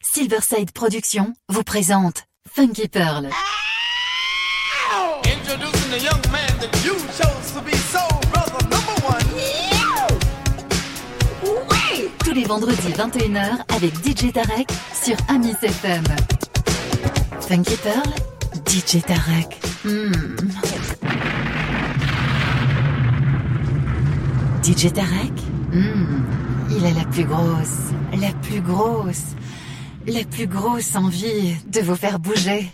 Silverside Productions vous présente Funky Pearl. tous les vendredis 21h avec DJ Tarek sur Amis Funky Pearl, DJ Tarek. Hmm. DJ Tarek? Hmm. Il a la plus grosse, la plus grosse, la plus grosse envie de vous faire bouger.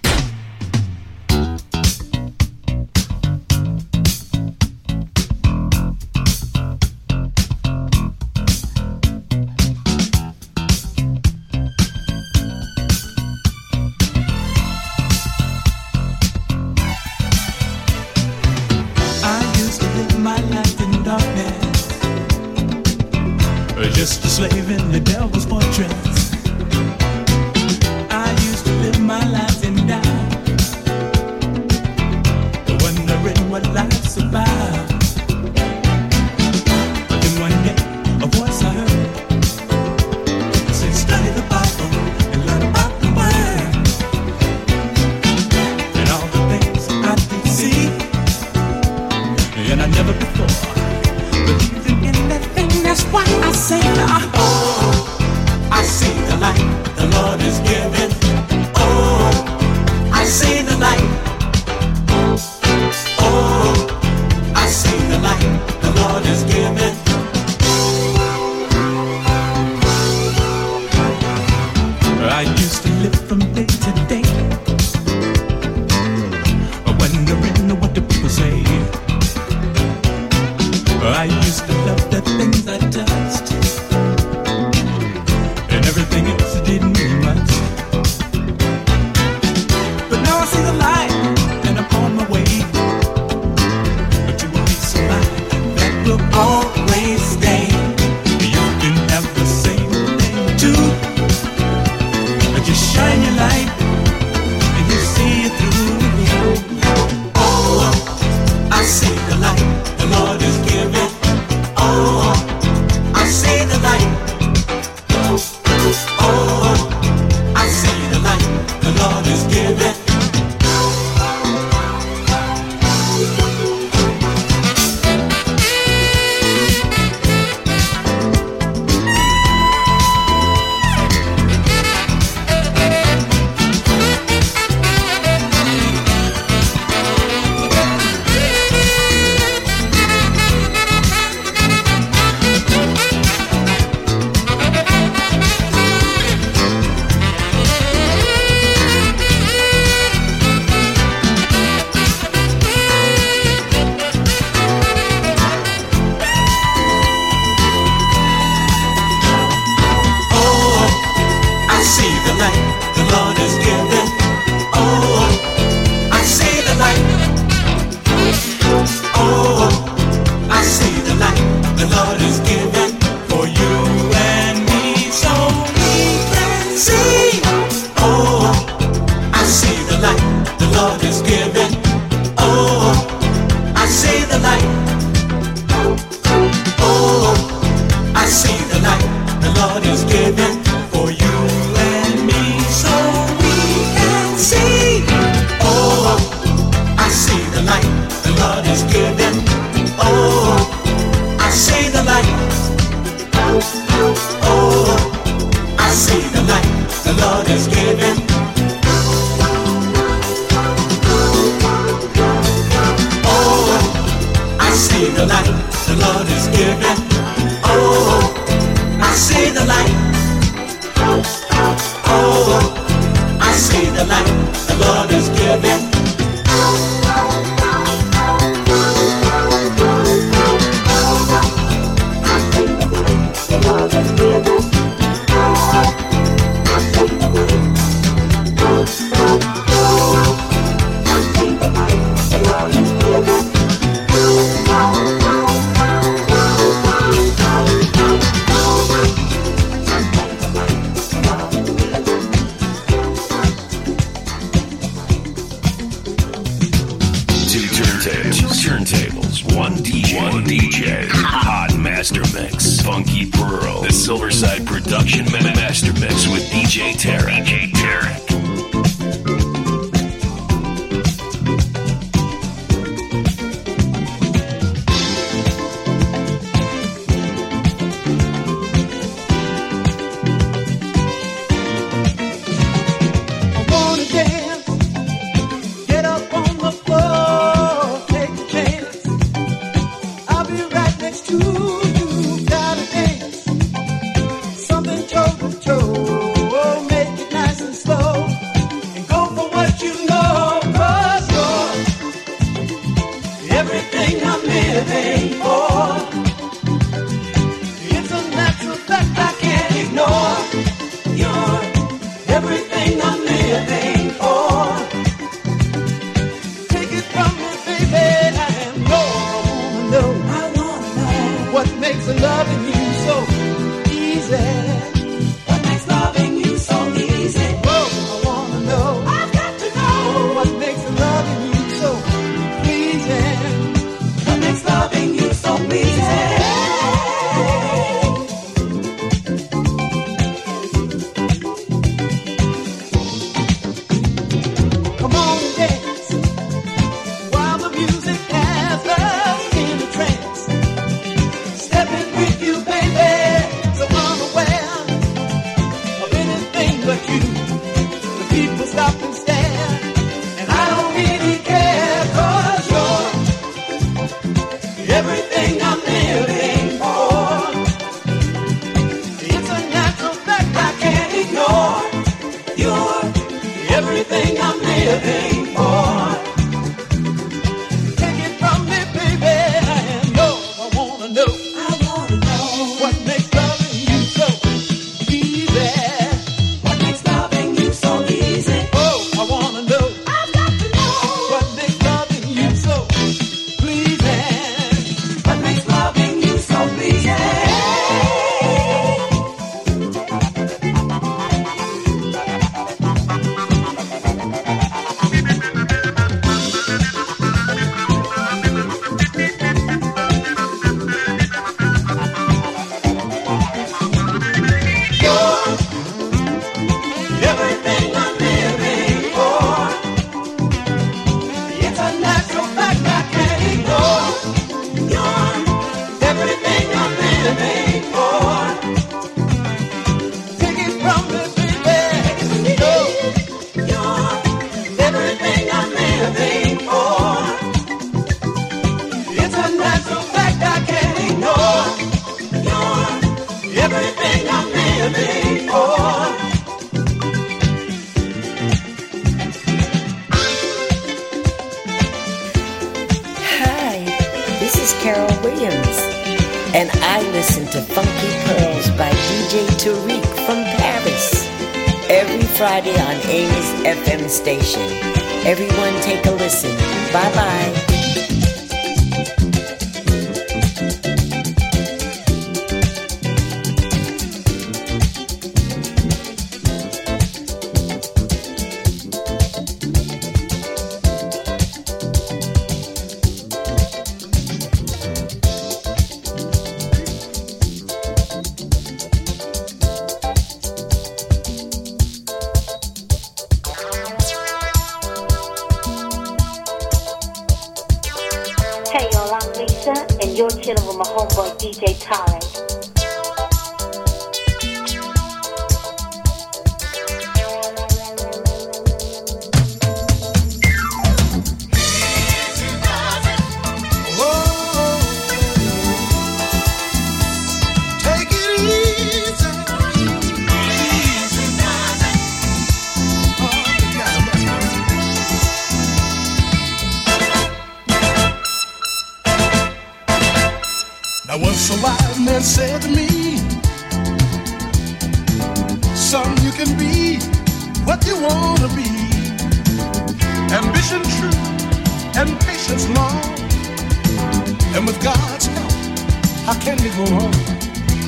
Can you go wrong?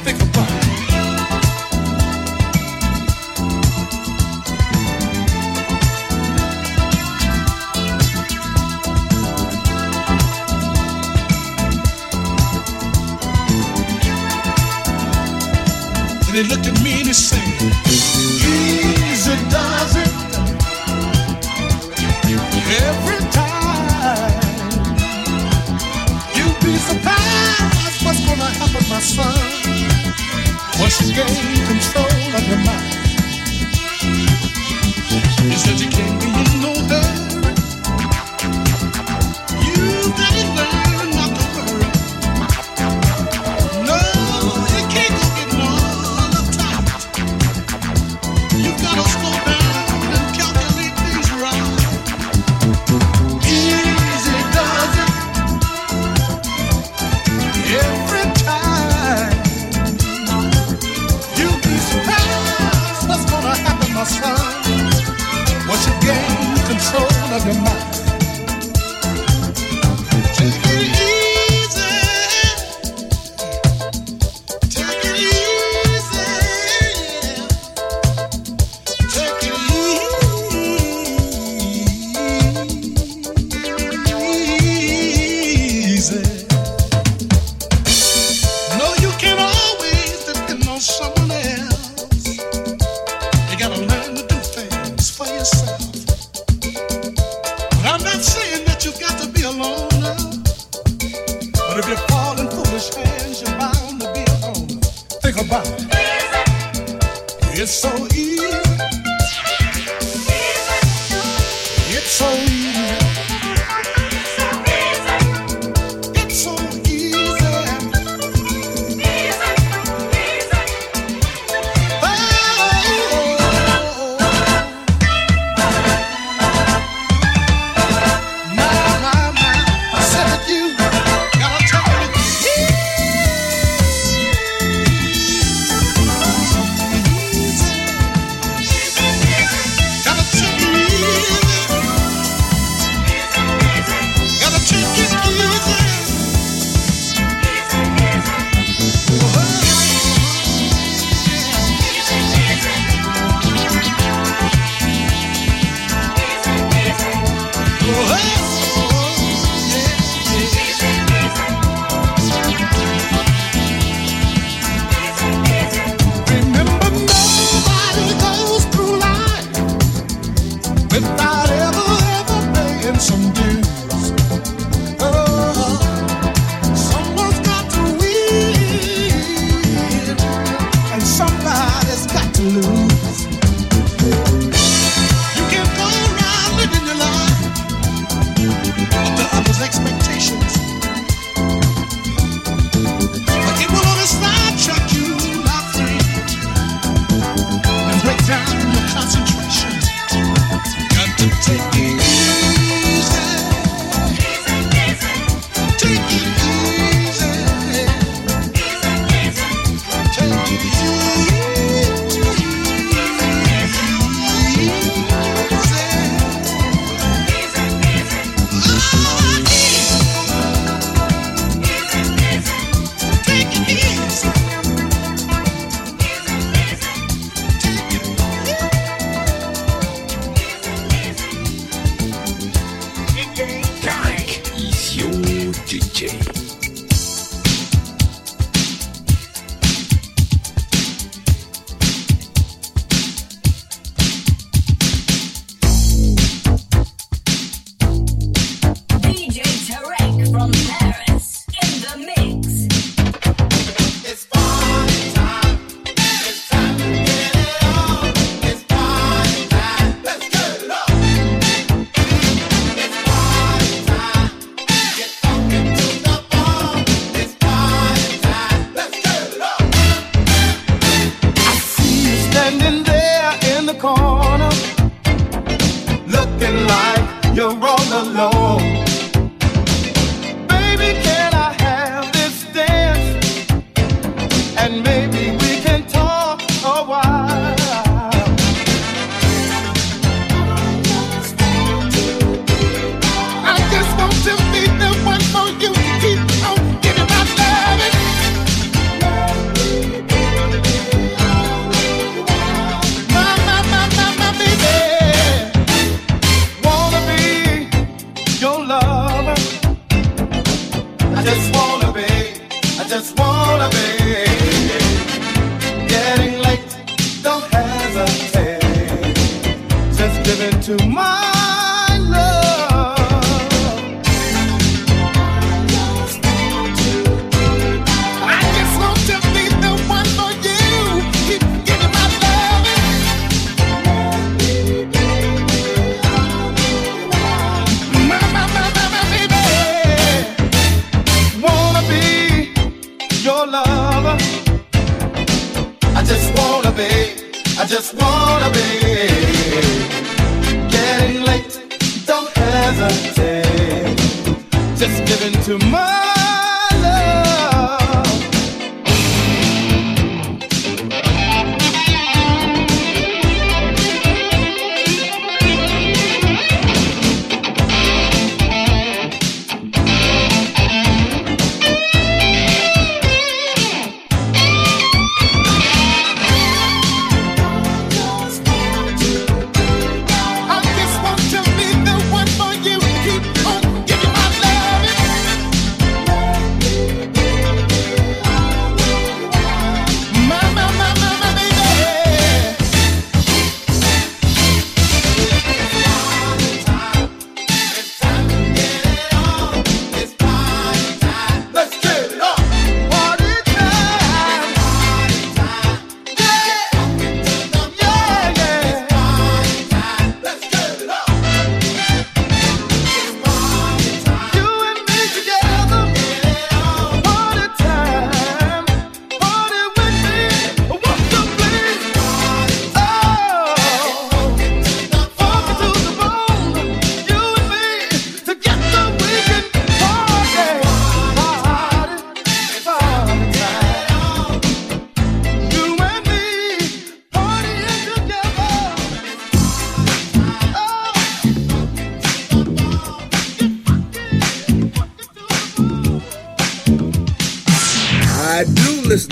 Think about it.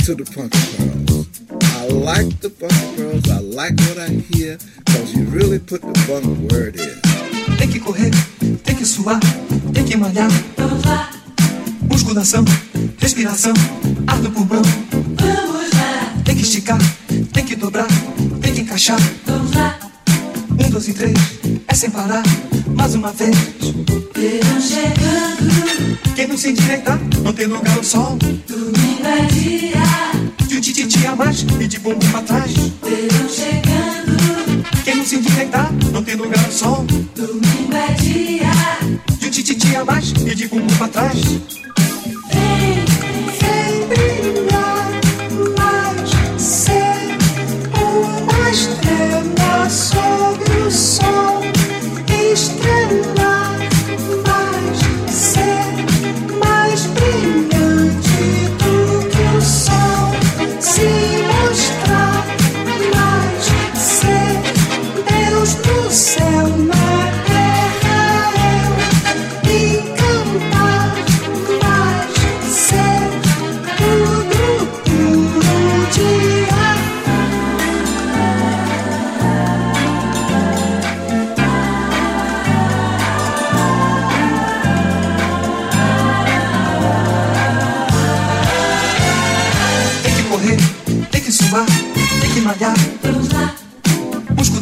To the Funky Pearls. I like the Funky Pearls. I like what I hear because you really put the funk word in. Tem que correr, tem que suar, tem que malhar. Vamos lá. Musculação, respiração, ar no pulmão. Vamos lá. Tem que esticar, tem que dobrar, tem que encaixar. Vamos lá. Um, dois e três, é sem parar, mais uma vez. Verão chegando. Quem não se endireitar, não tem lugar ao sol. Domingo é dia. De um tititi a mais e de bumbum pra trás. Verão chegando. Quem não se endireitar, não tem lugar ao sol. Domingo é dia. De um tititi a mais e de bumbum pra trás.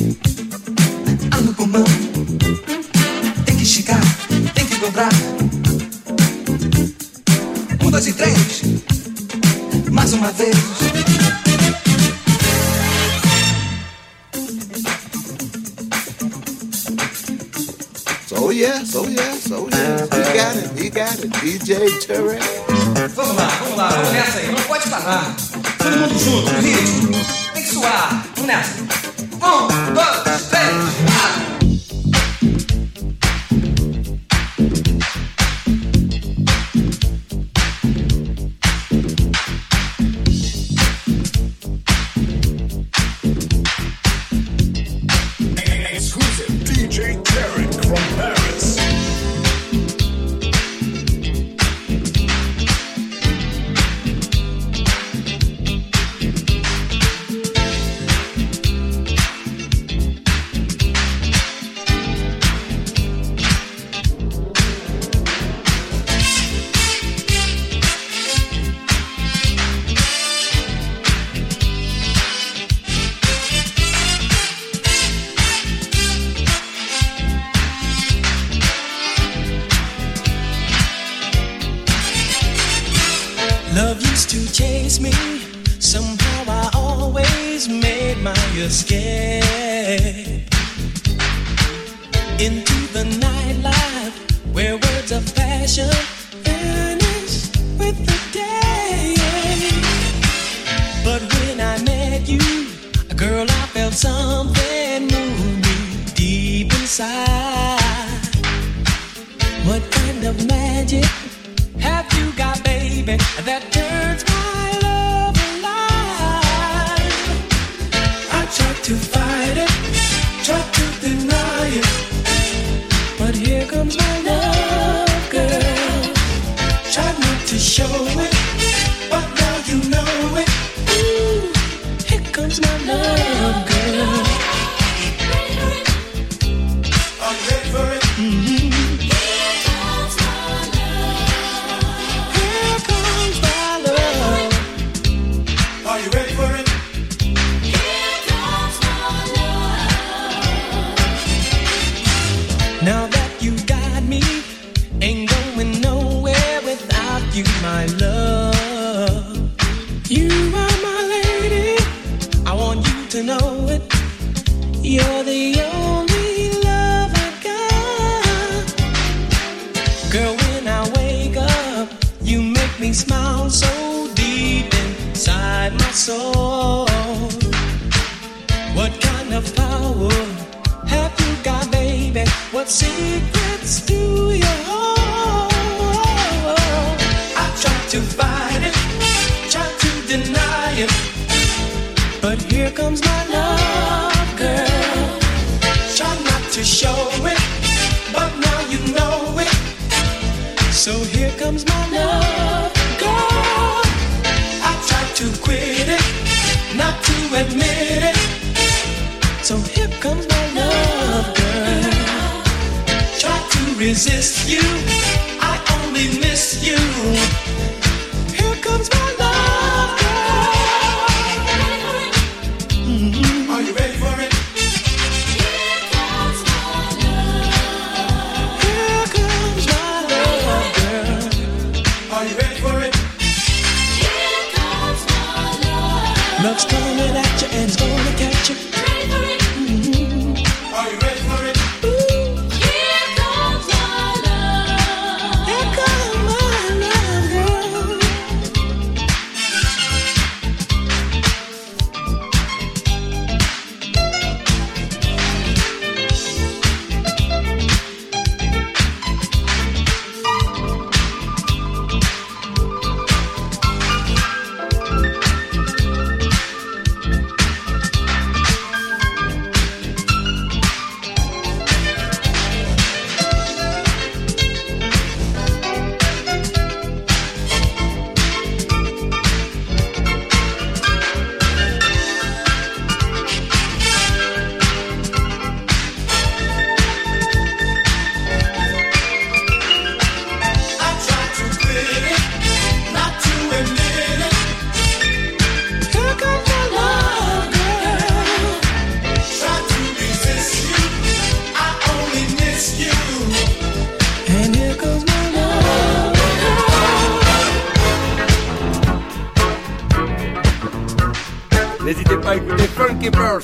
Ar no é. tem que esticar, tem que dobrar. Um, dois e três, mais uma vez. So yeah, oh yeah, oh yeah. We got it, we got it, DJ Terry. Vamos lá, vamos lá, vamos nessa aí, não pode parar. Todo mundo junto, ritmo. Tem que suar, vamos nessa.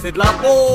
C'est de la bombe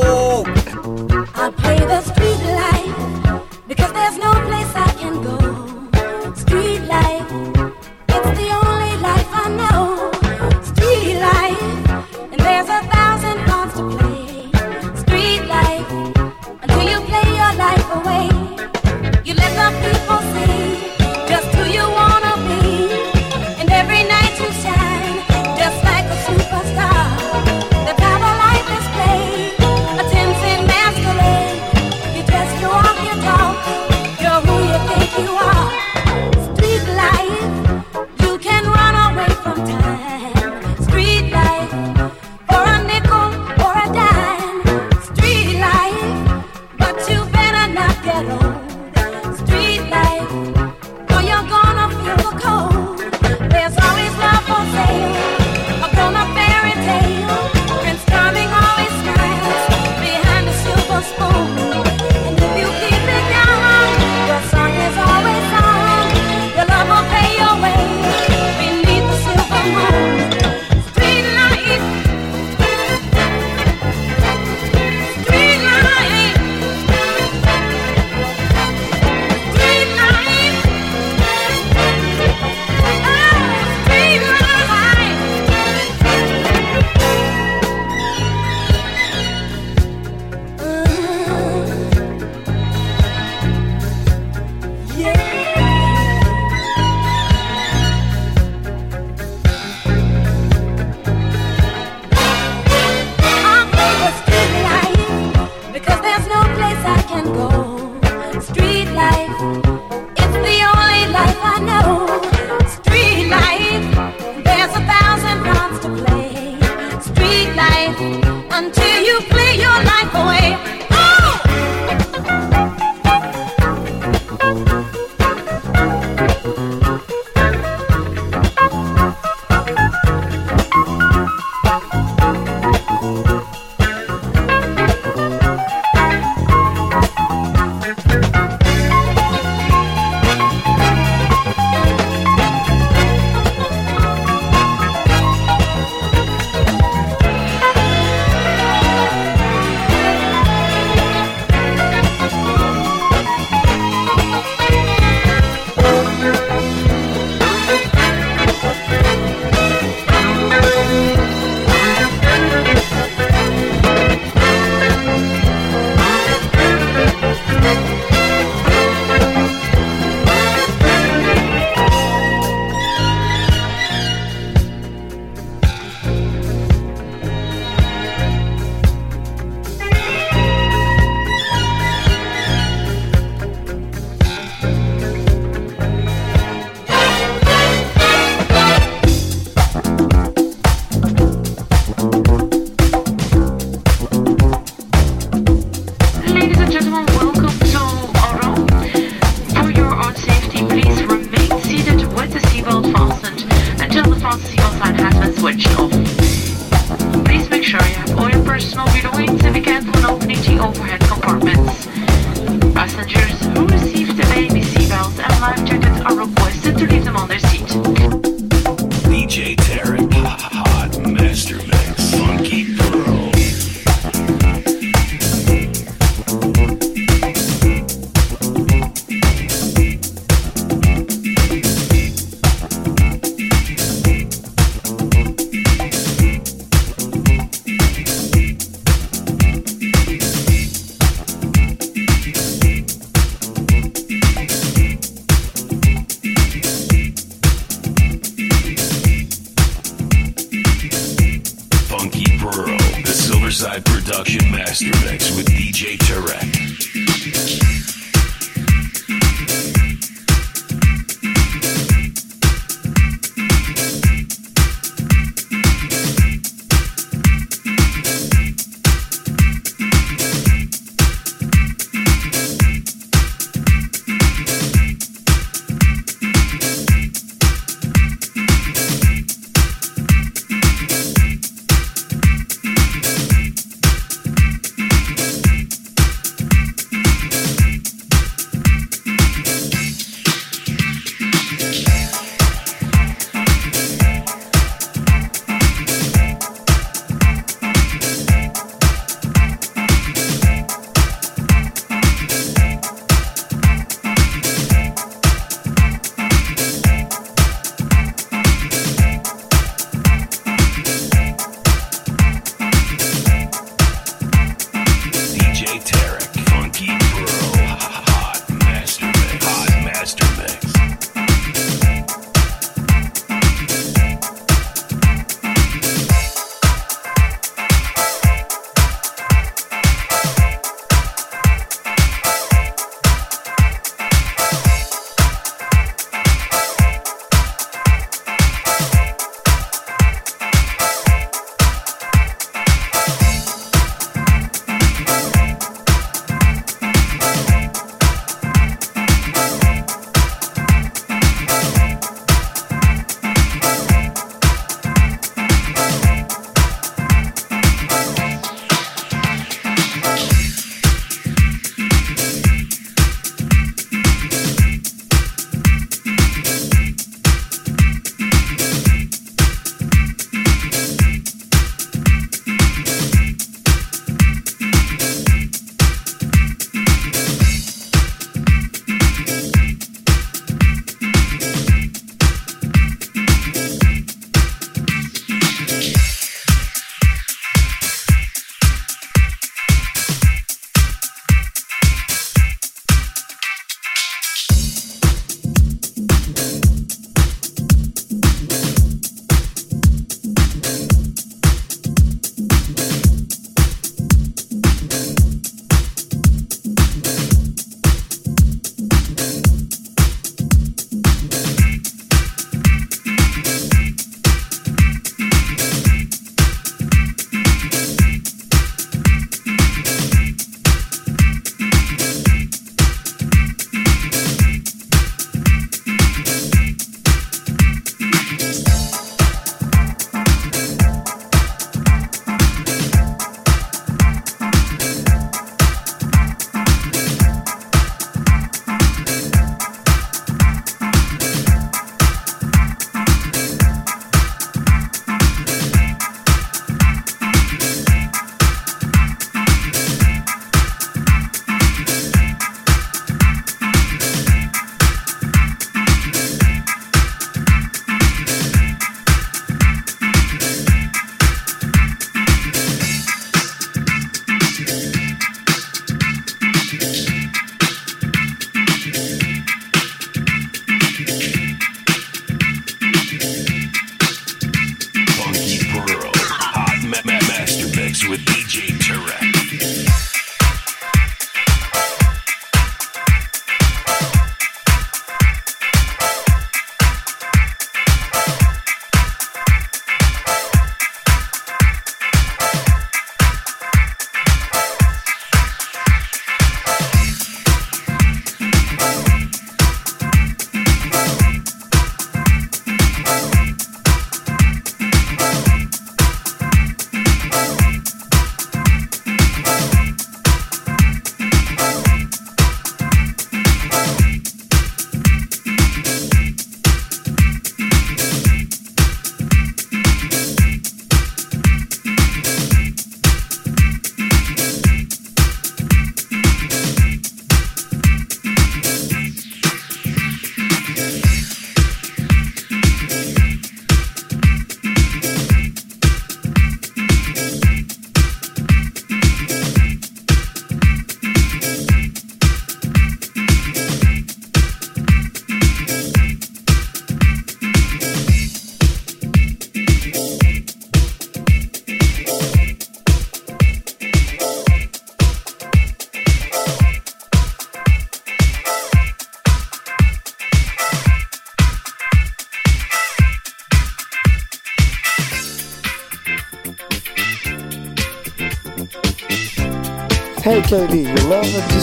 Burrow, the Silverside Production Master Mix with DJ Tarek.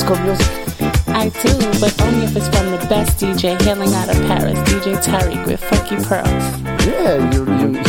disco music. I do, but only if it's from the best DJ hailing out of Paris, DJ Tariq with Funky Pearls. Yeah, you, you,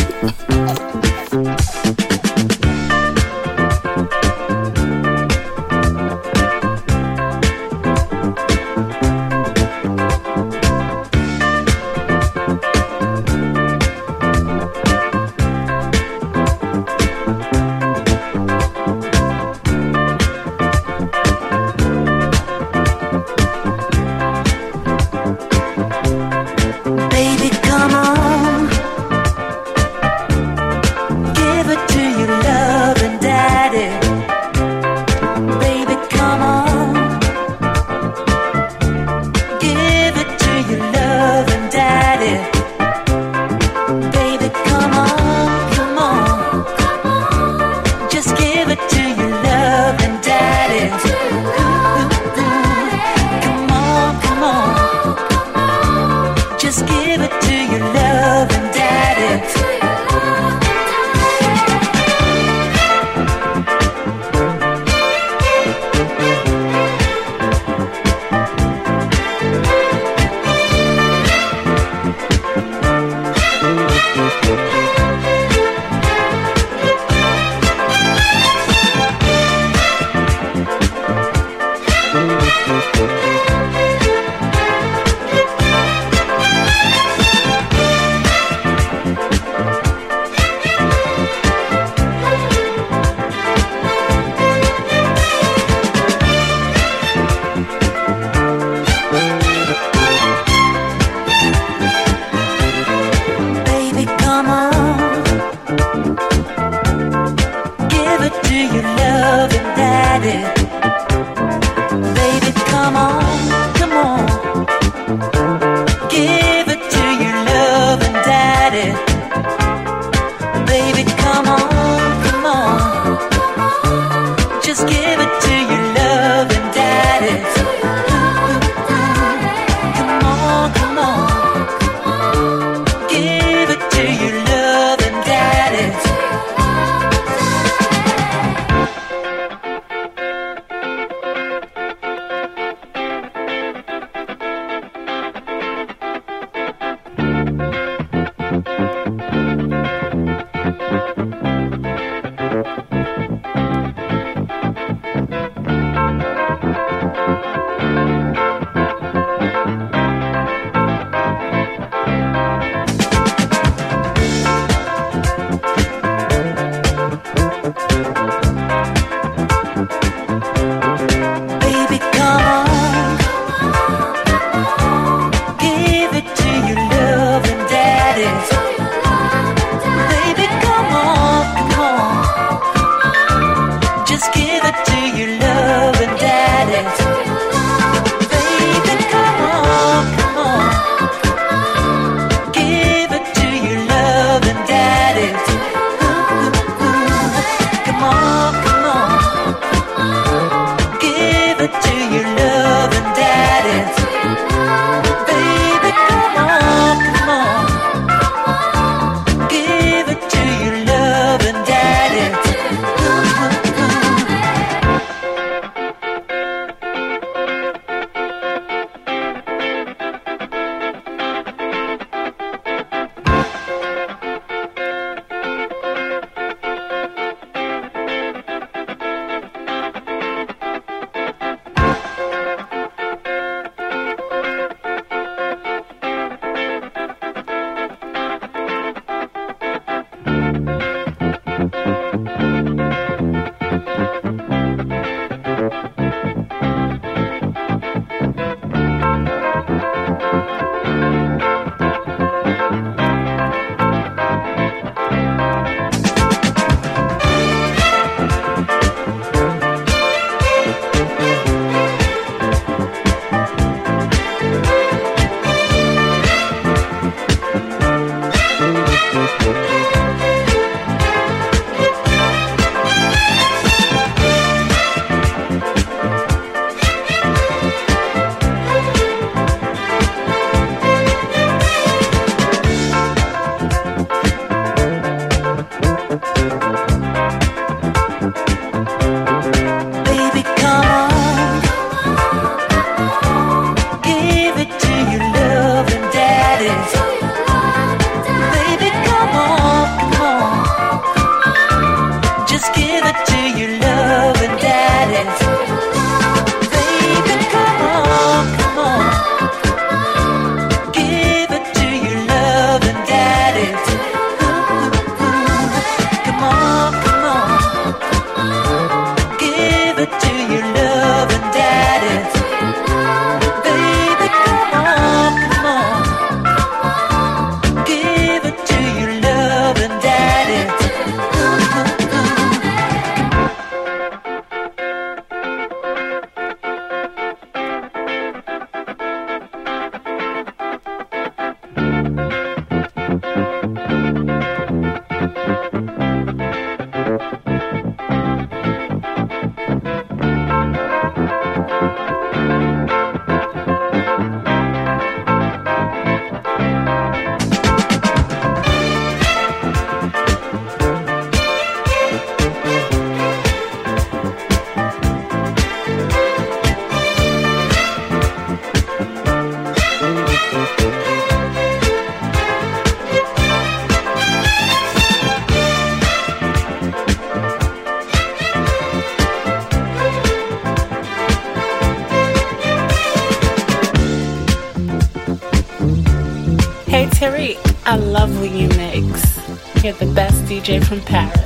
from Paris.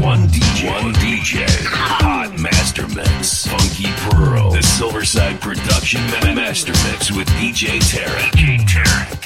One DJ. One DJ. Hot Master Mix. Funky Pearl. The Silverside Production Master Mix with DJ Tarek. King Tarek.